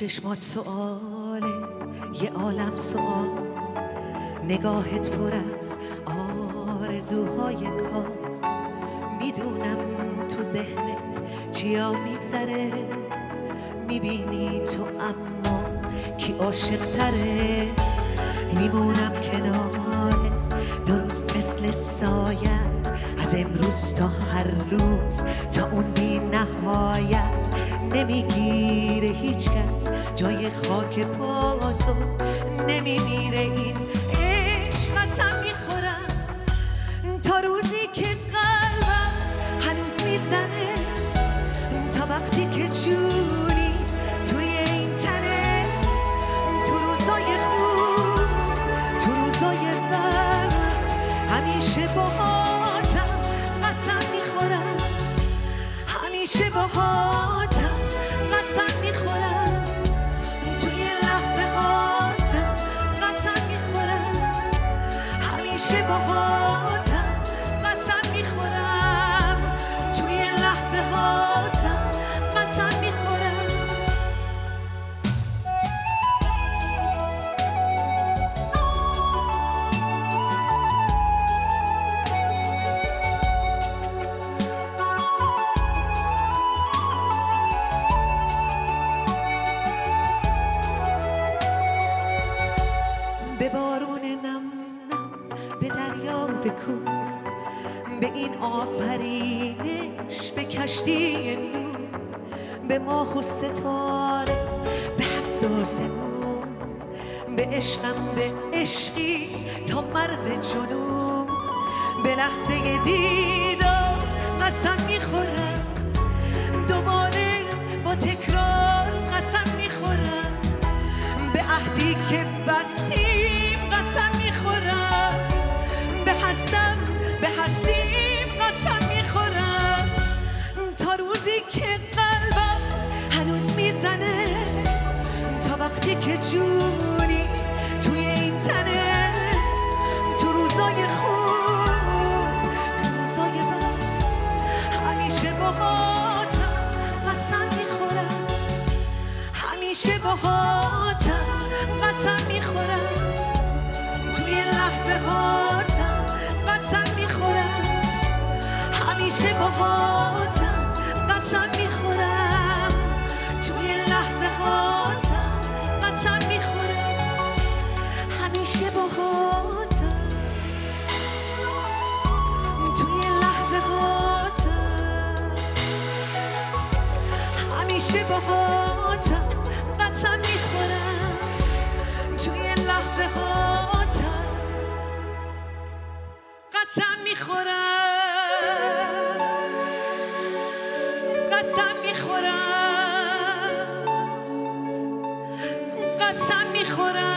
چشمات سواله یه عالم سوال نگاهت پر از آرزوهای کار. می‌دونم تو ذهنت چیا میگذره. می‌بینی تو اما کی عاشق تره میمونم کنارت درست مثل سایت از امروز تا هر روز تا اون بی نهایت نمی‌گیره. هیچ کس جای خاک پا تو نمیمیره این عشق قسم می‌خورم. تا روزی که قلبم هنوز می‌زنه تا وقتی که جونی توی این تنه تو روزای خوب تو روزای بد همیشه باهاتم به بارون نم نم به دریا بکن به این آفرینش به کشتی نور به ماه و ستاره به هفت آسمون به عشقم به عشقی تا مرز جنون. به لحظه دیدار قسم می‌خورم دوباره با تکرار قسم می‌خورم. به عهدی که بستیم به هستیم قسم می‌خورم. تا روزی که قلبم هنوز می‌زنه تا وقتی که جونی توی این تنه تو روزای خوب تو روزای بد همیشه باهاتم قسم می‌خورم. همیشه باهاتم قسم می‌خورم. توی لحظه هاتم باهاتم قسم می‌خورم. توی لحظه هاتم قسم می‌خورم. همیشه باهاتم. توی لحظه هاتم همیشه باهاتم قسم می‌خورم. توی لحظه هاتم قسم می‌خورم. قسم می‌خورم.